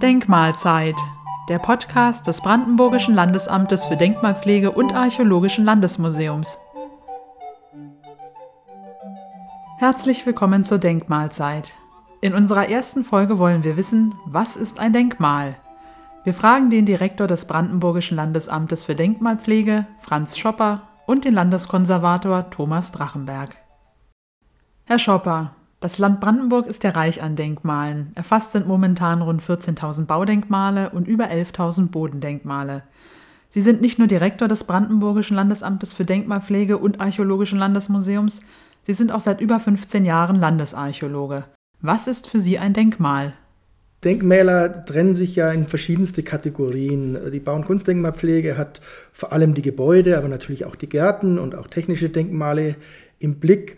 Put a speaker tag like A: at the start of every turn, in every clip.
A: Denkmalzeit, der Podcast des Brandenburgischen Landesamtes für Denkmalpflege und Archäologischen Landesmuseums. Herzlich willkommen zur Denkmalzeit. In unserer ersten Folge wollen wir wissen, was ist ein Denkmal? Wir fragen den Direktor des Brandenburgischen Landesamtes für Denkmalpflege, Franz Schopper, und den Landeskonservator Thomas Drachenberg. Herr Schopper, das Land Brandenburg ist ja reich an Denkmalen. Erfasst sind momentan rund 14.000 Baudenkmale und über 11.000 Bodendenkmale. Sie sind nicht nur Direktor des Brandenburgischen Landesamtes für Denkmalpflege und Archäologischen Landesmuseums, Sie sind auch seit über 15 Jahren Landesarchäologe. Was ist für Sie ein Denkmal?
B: Denkmäler trennen sich ja in verschiedenste Kategorien. Die Bau- und Kunstdenkmalpflege hat vor allem die Gebäude, aber natürlich auch die Gärten und auch technische Denkmale im Blick.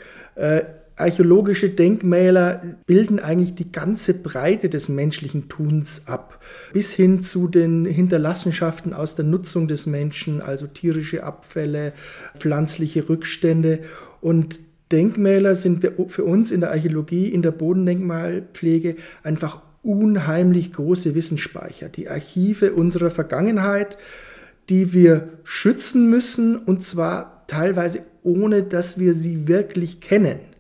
B: Archäologische Denkmäler bilden eigentlich die ganze Breite des menschlichen Tuns ab, bis hin zu den Hinterlassenschaften aus der Nutzung des Menschen, also tierische Abfälle, pflanzliche Rückstände. Und Denkmäler sind für uns in der Archäologie, in der Bodendenkmalpflege einfach unheimlich große Wissensspeicher, die Archive unserer Vergangenheit, die wir schützen müssen und zwar teilweise ohne, dass wir sie wirklich kennen.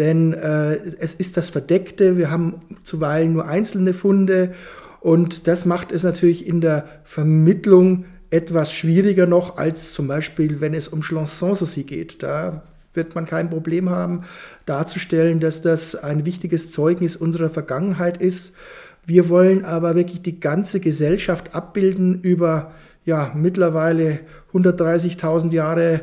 B: Denn äh, es ist das Verdeckte, wir haben zuweilen nur einzelne Funde und das macht es natürlich in der Vermittlung etwas schwieriger noch als zum Beispiel, wenn es um Chanson geht. Da wird man kein Problem haben, darzustellen, dass das ein wichtiges Zeugnis unserer Vergangenheit ist. Wir wollen aber wirklich die ganze Gesellschaft abbilden über ja, mittlerweile 130.000 Jahre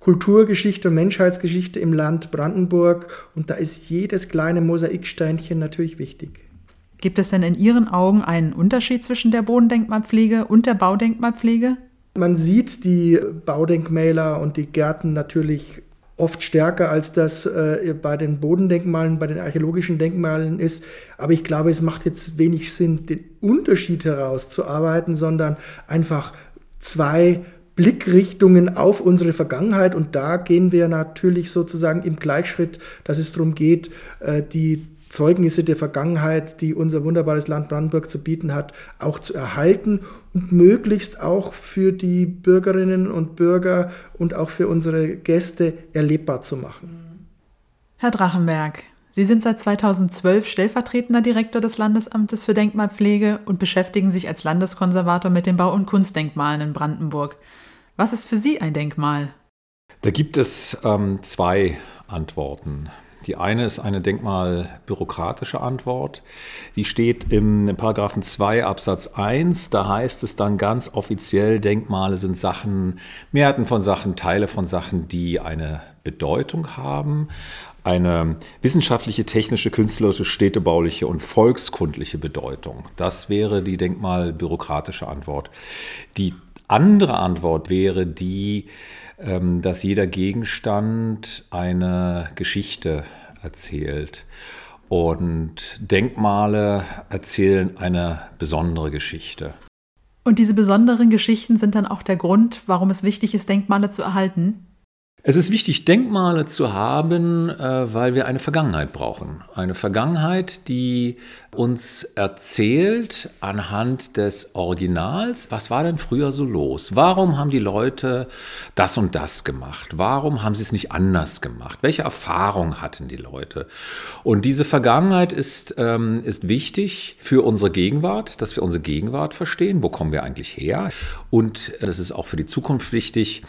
B: Kulturgeschichte und Menschheitsgeschichte im Land Brandenburg. Und da ist jedes kleine Mosaiksteinchen natürlich wichtig.
A: Gibt es denn in Ihren Augen einen Unterschied zwischen der Bodendenkmalpflege und der Baudenkmalpflege?
B: Man sieht die Baudenkmäler und die Gärten natürlich oft stärker, als das äh, bei den Bodendenkmalen, bei den archäologischen Denkmalen ist. Aber ich glaube, es macht jetzt wenig Sinn, den Unterschied herauszuarbeiten, sondern einfach zwei Blickrichtungen auf unsere Vergangenheit. Und da gehen wir natürlich sozusagen im Gleichschritt, dass es darum geht, äh, die Zeugnisse der Vergangenheit, die unser wunderbares Land Brandenburg zu bieten hat, auch zu erhalten und möglichst auch für die Bürgerinnen und Bürger und auch für unsere Gäste erlebbar zu machen.
A: Herr Drachenberg, Sie sind seit 2012 stellvertretender Direktor des Landesamtes für Denkmalpflege und beschäftigen sich als Landeskonservator mit den Bau- und Kunstdenkmalen in Brandenburg. Was ist für Sie ein Denkmal?
C: Da gibt es ähm, zwei Antworten. Die eine ist eine denkmalbürokratische Antwort. Die steht im Paragraphen 2 Absatz 1. Da heißt es dann ganz offiziell, Denkmale sind Sachen, Mehrheiten von Sachen, Teile von Sachen, die eine Bedeutung haben, eine wissenschaftliche, technische, künstlerische, städtebauliche und volkskundliche Bedeutung. Das wäre die denkmalbürokratische Antwort. Die andere Antwort wäre die, ähm, dass jeder Gegenstand eine Geschichte erzählt. Und Denkmale erzählen eine besondere Geschichte.
A: Und diese besonderen Geschichten sind dann auch der Grund, warum es wichtig ist, Denkmale zu erhalten?
C: Es ist wichtig, Denkmale zu haben, äh, weil wir eine Vergangenheit brauchen. Eine Vergangenheit, die uns erzählt anhand des Originals, was war denn früher so los? Warum haben die Leute das und das gemacht? Warum haben sie es nicht anders gemacht? Welche Erfahrung hatten die Leute? Und diese Vergangenheit ist, ähm, ist wichtig für unsere Gegenwart, dass wir unsere Gegenwart verstehen. Wo kommen wir eigentlich her? Und es ist auch für die Zukunft wichtig,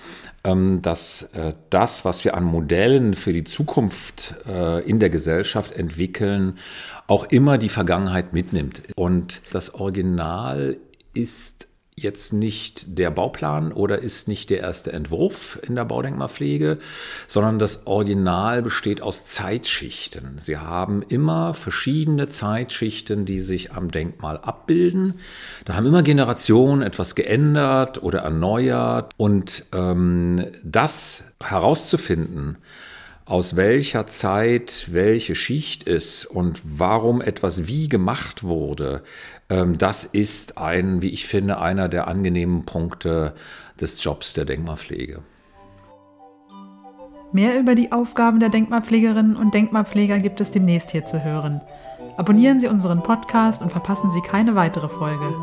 C: ähm, dass äh, das, was wir an Modellen für die Zukunft äh, in der Gesellschaft entwickeln, auch immer die Vergangenheit mitnimmt. Und das Original ist jetzt nicht der Bauplan oder ist nicht der erste Entwurf in der Baudenkmalpflege, sondern das Original besteht aus Zeitschichten. Sie haben immer verschiedene Zeitschichten, die sich am Denkmal abbilden. Da haben immer Generationen etwas geändert oder erneuert. Und ähm, das herauszufinden, aus welcher Zeit welche Schicht ist und warum etwas wie gemacht wurde, ähm, das ist ein, wie ich finde, einer der angenehmen Punkte des Jobs der Denkmalpflege.
A: Mehr über die Aufgaben der Denkmalpflegerinnen und Denkmalpfleger gibt es demnächst hier zu hören. Abonnieren Sie unseren Podcast und verpassen Sie keine weitere Folge.